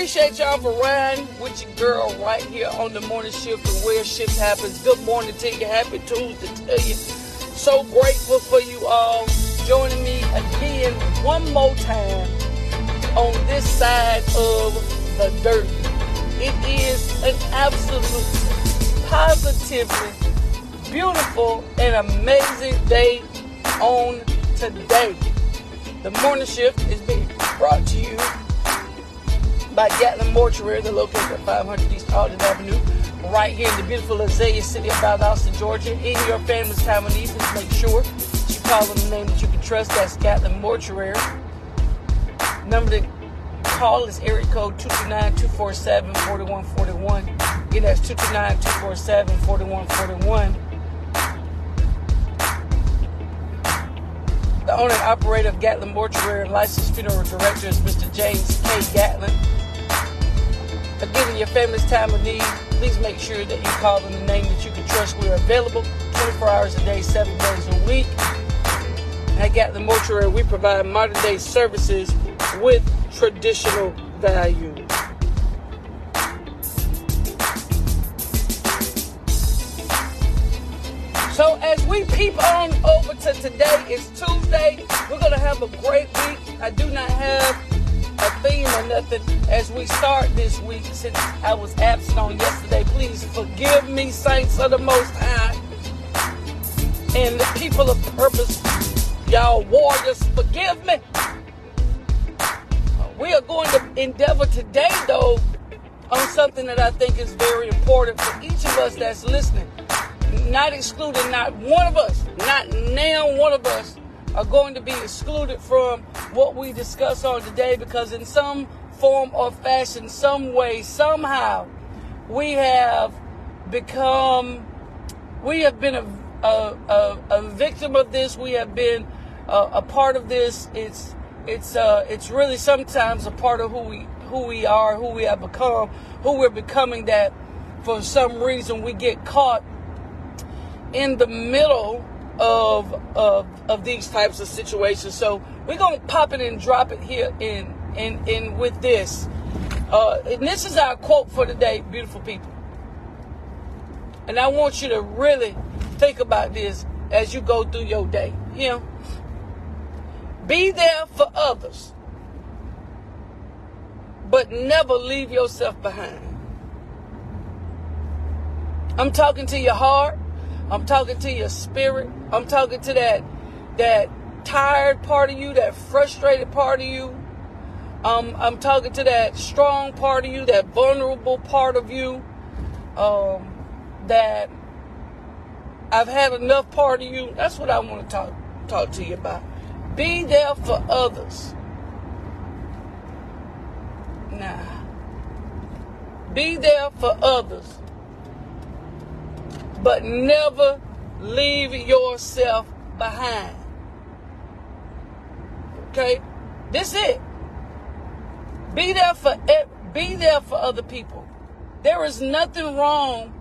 appreciate y'all for riding with your girl right here on the morning shift and where shift happens. Good morning to you. Happy Tuesday to you. So grateful for you all joining me again one more time on this side of the dirt. It is an absolute, positively beautiful and amazing day on today. The morning shift is being brought to you by Gatlin Mortuary. They're located at 500 East Alden Avenue, right here in the beautiful Azalea City of Valdosta, Georgia. In your family's time of need, please make sure you call them the name that you can trust. That's Gatlin Mortuary. Number to call is area code 229-247-4141. Again, that's 229-247-4141. The owner and operator of Gatlin Mortuary and licensed funeral director is Mr. James K. Gatlin. Again, in your family's time of need, please make sure that you call them the name that you can trust. We are available 24 hours a day, 7 days a week. At Gatlin Mortuary, we provide modern day services with traditional value. So as we peep on over to today, it's Tuesday. We're gonna have a great week. I do not have a theme or nothing as we start this week since I was absent on yesterday. Please forgive me, saints of the Most High, and the people of purpose, y'all warriors, forgive me. Uh, we are going to endeavor today, though, on something that I think is very important for each of us that's listening not excluded, not one of us, not now one of us are going to be excluded from what we discuss on today because in some form or fashion, some way, somehow, we have become, we have been a, a, a, a victim of this. We have been a, a part of this. It's, it's, uh, it's really sometimes a part of who we, who we are, who we have become, who we're becoming that for some reason we get caught in the middle of, of, of these types of situations. So we're to pop it and drop it here in, in, in with this. Uh, and this is our quote for today, beautiful people. And I want you to really think about this as you go through your day. You know, be there for others, but never leave yourself behind. I'm talking to your heart. I'm talking to your spirit. I'm talking to that that tired part of you, that frustrated part of you. Um, I'm talking to that strong part of you, that vulnerable part of you. Um, that I've had enough part of you. That's what I want to talk talk to you about. Be there for others. Nah. Be there for others but never leave yourself behind. Okay? This it. Be there for it. be there for other people. There is nothing wrong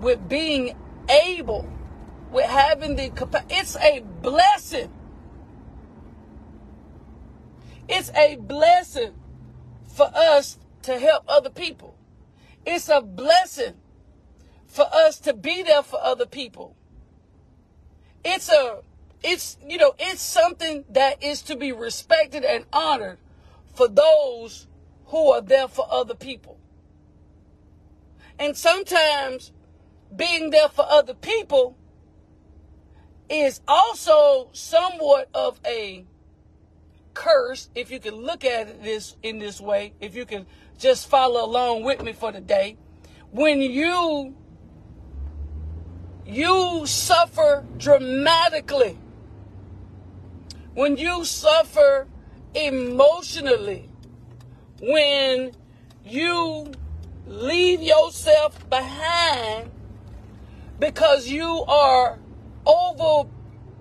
with being able, with having the capacity. It's a blessing. It's a blessing for us to help other people. It's a blessing for us to be there for other people. It's a, it's, you know, it's something that is to be respected and honored for those who are there for other people. And sometimes being there for other people is also somewhat of a curse if you can look at it this in this way if you can just follow along with me for the day when you you suffer dramatically, when you suffer emotionally, when you leave yourself behind because you are over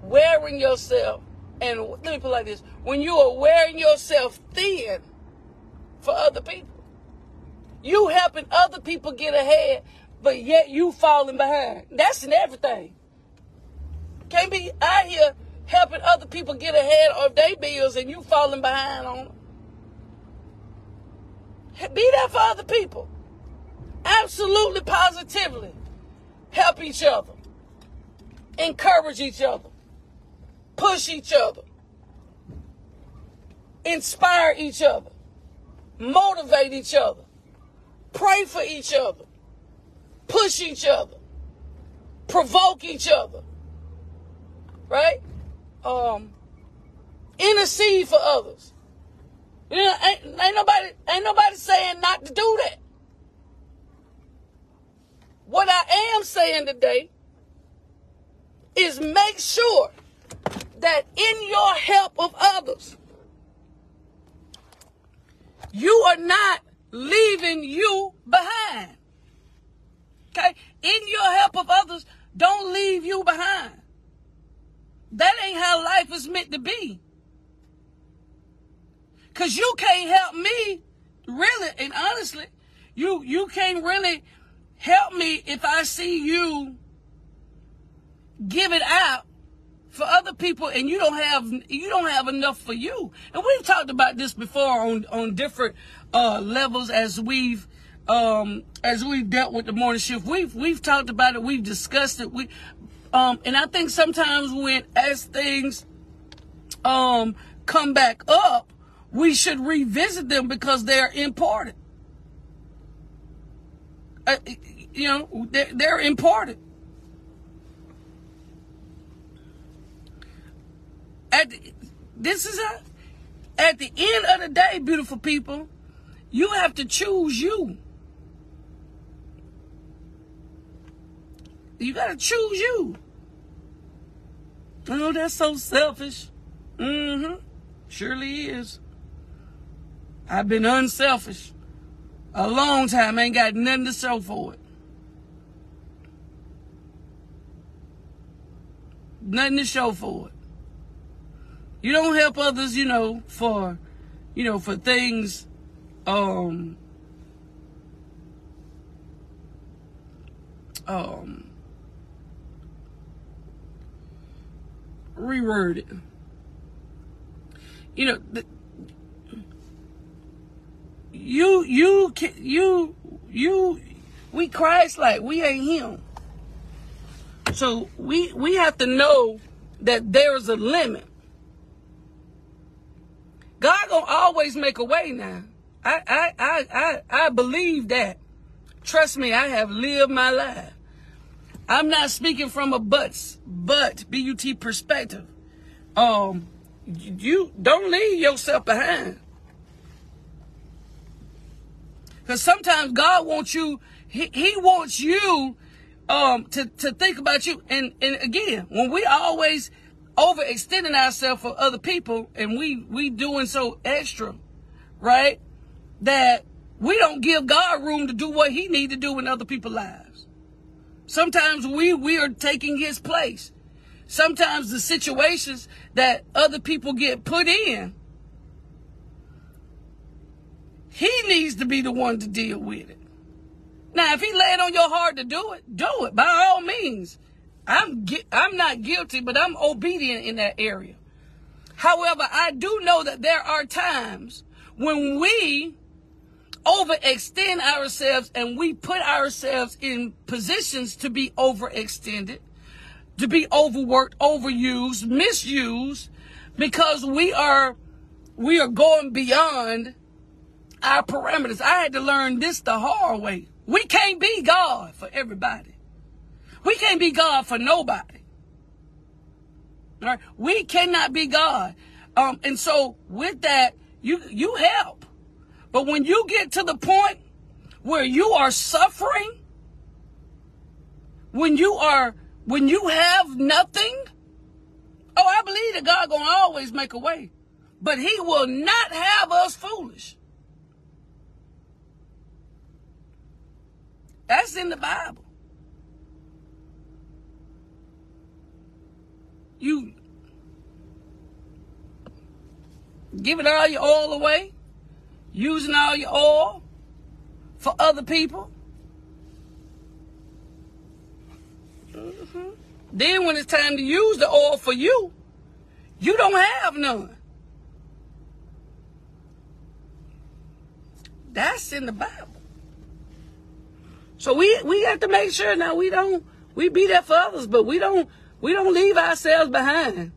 wearing yourself and let me put it like this when you are wearing yourself thin for other people you helping other people get ahead but yet you falling behind. That's in everything. Can't be out here helping other people get ahead of their bills and you falling behind on them. Be there for other people. Absolutely, positively. Help each other. Encourage each other. Push each other. Inspire each other. Motivate each other. Pray for each other. Push each other. Provoke each other. Right? Um, intercede for others. You know, ain't, ain't nobody ain't nobody saying not to do that. What I am saying today is make sure that in your help of others, you are not leaving you behind. Okay? In your help of others, don't leave you behind. That ain't how life is meant to be. Cause you can't help me, really, and honestly, you you can't really help me if I see you give it out for other people and you don't have you don't have enough for you. And we've talked about this before on on different uh levels as we've um as we've dealt with the morning shift. We've we've talked about it, we've discussed it. We um and I think sometimes when as things um come back up, we should revisit them because they're important. Uh, you know, they're, they're important. At this is a, at the end of the day, beautiful people, you have to choose you. You got to choose you. Oh, that's so selfish. Mm-hmm. Surely is. I've been unselfish a long time, ain't got nothing to show for it. Nothing to show for it. You don't help others, you know, for, you know, for things, um, um, reword it. You know, the, you you you you we Christ like we ain't him. So we we have to know that there's a limit. God gonna always make a way now. I I I I, I believe that. Trust me, I have lived my life. I'm not speaking from a but but but perspective. Um, you don't leave yourself behind. Because sometimes God wants you, he, he wants you um, to, to think about you. And, and again, when we always overextending ourselves for other people and we, we doing so extra, right? That we don't give God room to do what he need to do in other people's lives. Sometimes we, we are taking his place. Sometimes the situations that other people get put in he needs to be the one to deal with it. Now, if he laid on your heart to do it, do it by all means. I'm I'm not guilty, but I'm obedient in that area. However, I do know that there are times when we overextend ourselves and we put ourselves in positions to be overextended, to be overworked, overused, misused, because we are we are going beyond our parameters. I had to learn this the hard way. We can't be God for everybody. We can't be God for nobody. All right? We cannot be God. Um, and so with that, you you help. But when you get to the point where you are suffering, when you are when you have nothing, oh, I believe that God gonna always make a way. But he will not have us foolish. That's in the Bible. You giving all your oil away, using all your oil for other people. Mm-hmm. Then when it's time to use the oil for you, you don't have none. That's in the Bible. So we we have to make sure now we don't we be there for others, but we don't we don't leave ourselves behind.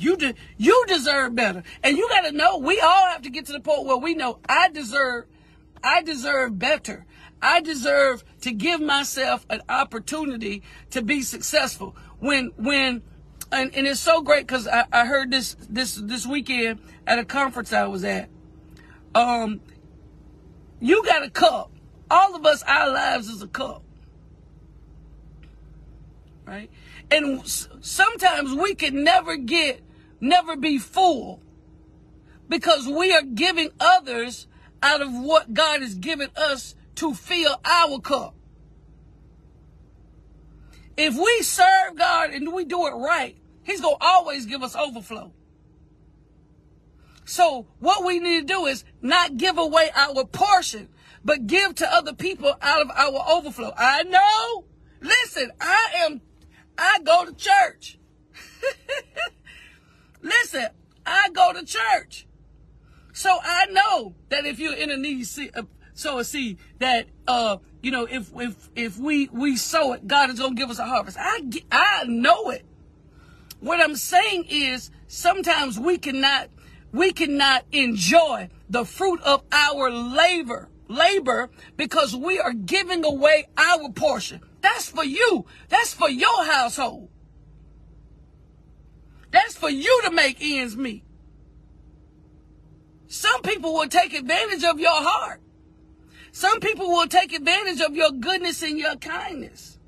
You de- you deserve better, and you got to know we all have to get to the point where we know I deserve I deserve better. I deserve to give myself an opportunity to be successful. When when and, and it's so great because I, I heard this this this weekend at a conference I was at. Um, you got a cup. All of us, our lives is a cup. Right? And sometimes we can never get, never be full because we are giving others out of what God has given us to fill our cup. If we serve God and we do it right, He's going to always give us overflow. So what we need to do is not give away our portion, but give to other people out of our overflow. I know. Listen, I am, I go to church. Listen, I go to church. So I know that if you're in a need, uh, sow a seed, that, uh, you know, if, if, if we, we sow it, God is going to give us a harvest. I, I know it. What I'm saying is sometimes we cannot, we cannot enjoy the fruit of our labor, labor because we are giving away our portion. That's for you. That's for your household. That's for you to make ends meet. Some people will take advantage of your heart. Some people will take advantage of your goodness and your kindness.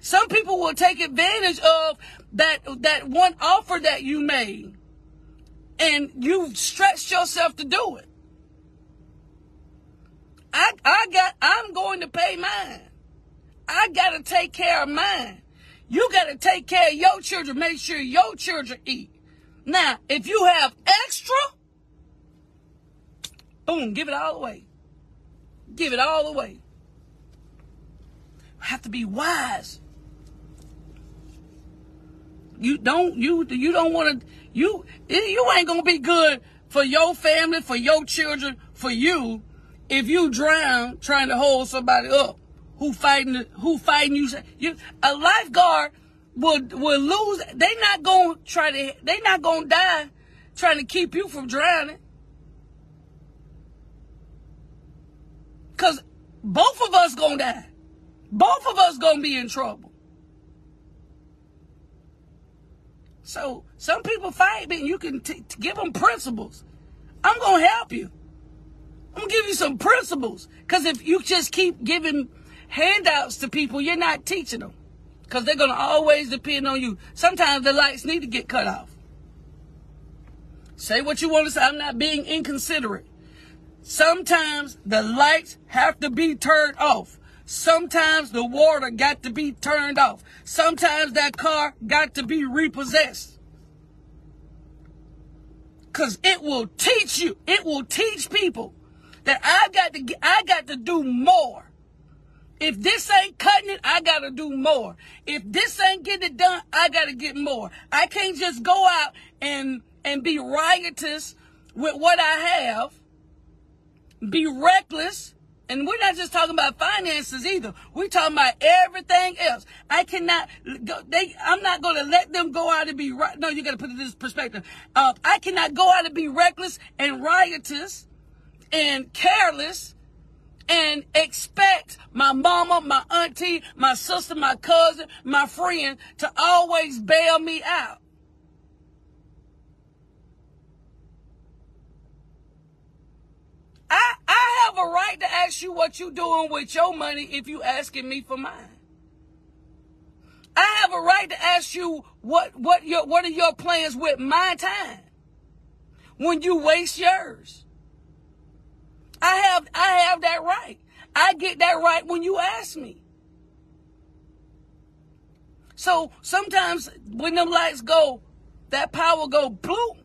Some people will take advantage of that, that one offer that you made and you've stretched yourself to do it. I, I got, I'm going to pay mine. I got to take care of mine. You got to take care of your children. Make sure your children eat. Now, if you have extra, boom, give it all away. Give it all away. You have to be wise. You don't you you don't want to you you ain't gonna be good for your family, for your children, for you if you drown trying to hold somebody up who fighting who fighting you. you a lifeguard will will lose. They not gonna try to. They not gonna die trying to keep you from drowning. Cause both of us gonna die. Both of us gonna be in trouble. So some people fight, but you can t- give them principles. I'm gonna help you. I'm gonna give you some principles. Cause if you just keep giving handouts to people, you're not teaching them. Cause they're gonna always depend on you. Sometimes the lights need to get cut off. Say what you want to say. I'm not being inconsiderate. Sometimes the lights have to be turned off. Sometimes the water got to be turned off. Sometimes that car got to be repossessed. Cause it will teach you, it will teach people that I got to I got to do more. If this ain't cutting it, I gotta do more. If this ain't getting it done, I gotta get more. I can't just go out and and be riotous with what I have, be reckless, and we're not just talking about finances either. We're talking about everything else. I cannot go, they, I'm not going to let them go out and be, no, you got to put it in this perspective. Uh, I cannot go out and be reckless and riotous and careless and expect my mama, my auntie, my sister, my cousin, my friend to always bail me out. I, I have a right to ask you what you're doing with your money if you asking me for mine. I have a right to ask you what what your what are your plans with my time when you waste yours. I have I have that right. I get that right when you ask me. So sometimes when them lights go, that power go bloom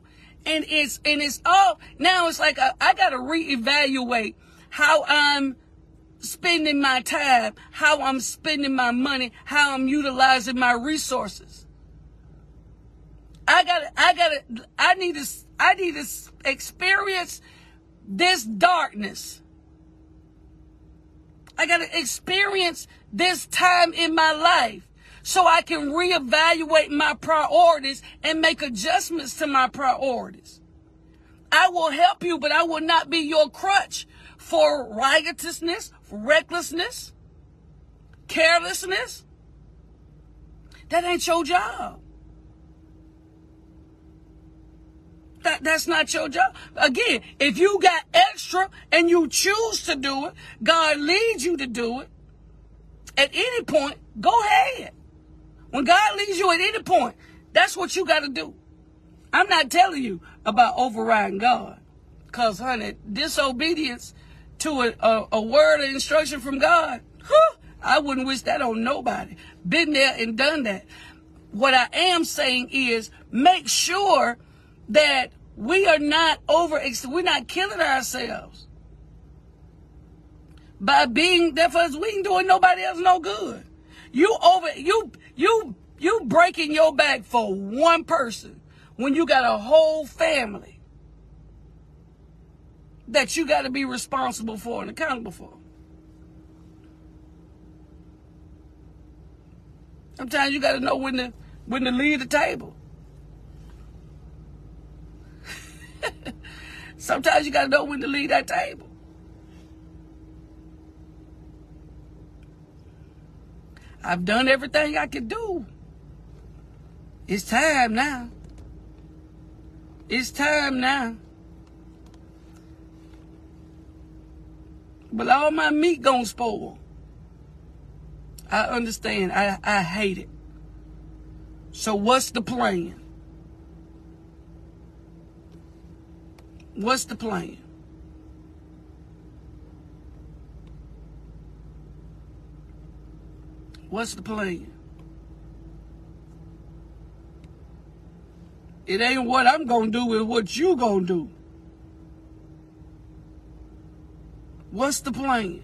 and it's and it's all now it's like I, I got to reevaluate how I'm spending my time, how I'm spending my money, how I'm utilizing my resources. I got to I got to I need to I need to experience this darkness. I got to experience this time in my life so I can reevaluate my priorities and make adjustments to my priorities. I will help you, but I will not be your crutch for riotousness, recklessness, carelessness. That ain't your job. That, that's not your job. Again, if you got extra and you choose to do it, God leads you to do it. At any point, go ahead. When God leads you at any point, that's what you got to do. I'm not telling you about overriding God. Because, honey, disobedience to a, a, a word of instruction from God, whew, I wouldn't wish that on nobody. Been there and done that. What I am saying is make sure that we are not over, we're not killing ourselves by being there for us. We ain't doing nobody else no good. You over, you, you, you breaking your back for one person when you got a whole family that you got to be responsible for and accountable for. Sometimes you got to know when to when to leave the table. Sometimes you got to know when to leave that table. I've done everything I could do. It's time now. It's time now. But all my meat gonna spoil. I understand. I, I hate it. So what's the plan? What's the plan? What's the plan? It ain't what I'm going to do, it's what you going to do. What's the plan?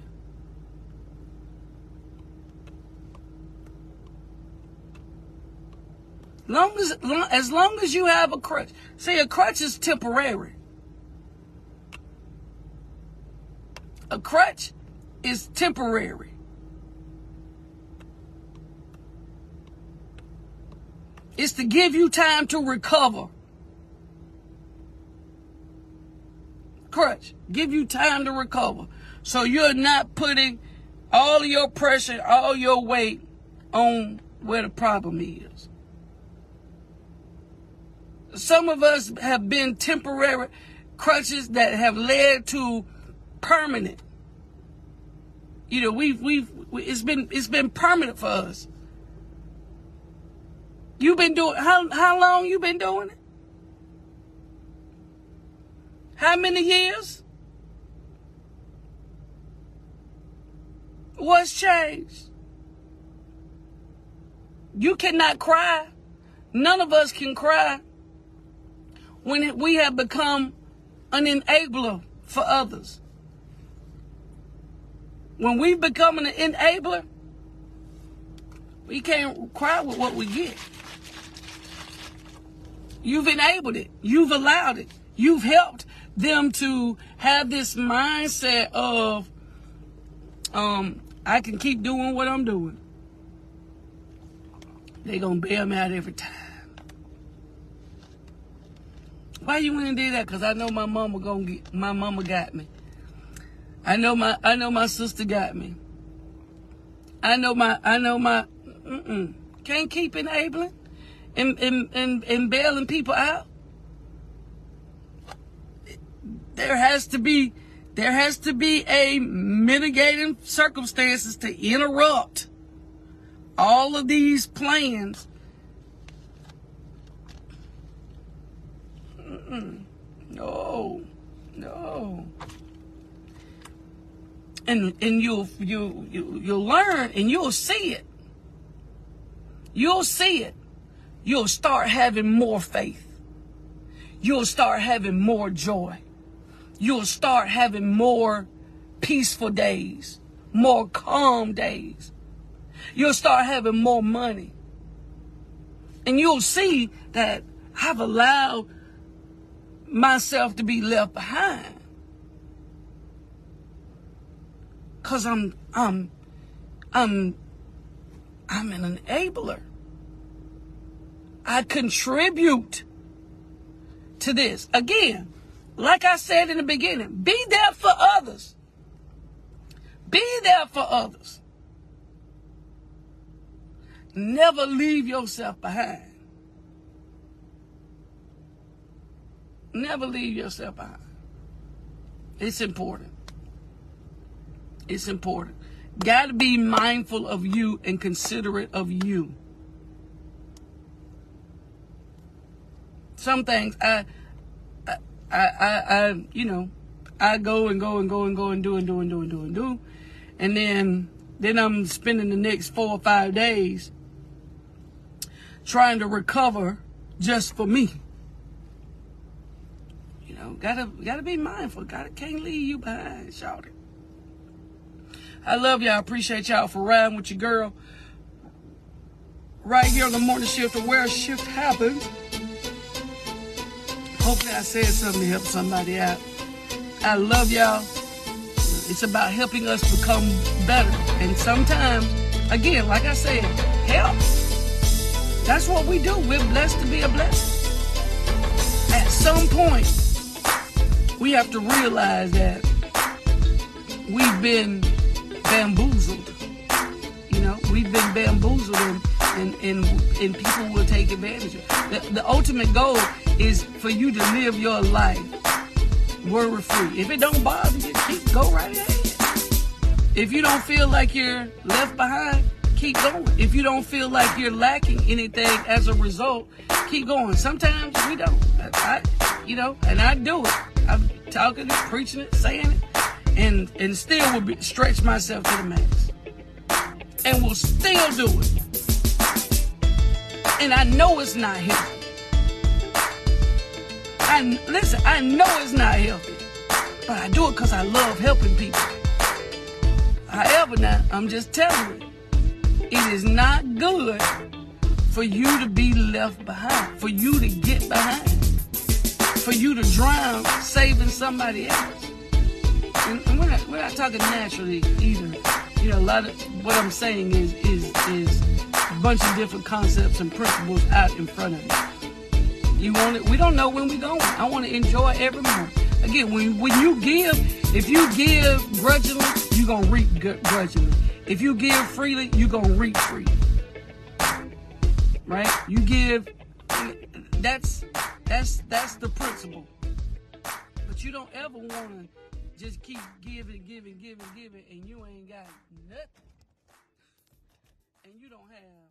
Long as, as long as you have a crutch. See, a crutch is temporary. A crutch is temporary. It's to give you time to recover. Crutch, give you time to recover. So you're not putting all your pressure, all your weight on where the problem is. Some of us have been temporary crutches that have led to permanent. You know, we've we've it's been it's been permanent for us. You've been doing how how long you been doing it? How many years? What's changed? You cannot cry. None of us can cry when we have become an enabler for others. When we've become an enabler, we can't cry with what we get. You've enabled it. You've allowed it. You've helped them to have this mindset of, um, I can keep doing what I'm doing. They're going to bail me out every time. Why you wouldn't do that? Cause I know my mama gonna get my mama got me. I know my I know my sister got me. I know my I know my mm-mm. can't keep enabling and and, and and bailing people out. There has to be there has to be a mitigating circumstances to interrupt all of these plans Mm-mm. No, no. And and you'll you you you'll learn and you'll see it. You'll see it. You'll start having more faith. You'll start having more joy. You'll start having more peaceful days, more calm days. You'll start having more money. And you'll see that I've allowed myself to be left behind. Cause I'm I'm I'm I'm an enabler. I contribute to this. Again, like I said in the beginning, be there for others. Be there for others. Never leave yourself behind. Never leave yourself behind. It's important. It's important. Got to be mindful of you and considerate of you. Some things I, I, I, I, you know, I go and go and go and go and do and do and do and do and do, and then then I'm spending the next four or five days trying to recover just for me. You know, gotta gotta be mindful. Gotta can't leave you behind, shout. I love y'all. I appreciate y'all for riding with your girl. Right here on the morning shift of where a shift happens. Hopefully I said something to help somebody out. I love y'all. It's about helping us become better. And sometimes, again, like I said, help. That's what we do. We're blessed to be a blessing. At some point, we have to realize that we've been bamboozled. You know, we've been bamboozled and, and, and, and people will take advantage of. The, the ultimate goal is for you to live your life worry free. If it don't bother you, keep go right ahead. If you don't feel like you're left behind, keep going. If you don't feel like you're lacking anything as a result, keep going. Sometimes we don't. I, I you know, and I do it. I'm talking it, preaching it, saying it and and still will be, stretch myself to the max. And will still do it. And i know it's not healthy. I listen i know it's not healthy but i do it because i love helping people. However now i'm just telling you it is not good for you to be left behind for you to get behind for you to drown saving somebody else and, and we're, not, we're not talking naturally either. You know, a lot of what I'm saying is is is a bunch of different concepts and principles out in front of you. You want it? We don't know when we're going. I want to enjoy every moment. Again, when when you give, if you give grudgingly, you're gonna reap grudgingly. If you give freely, you're gonna reap freely. Right? You give. That's that's that's the principle. But you don't ever want to just keep giving, giving, giving, giving, and you ain't got nothing. And you don't have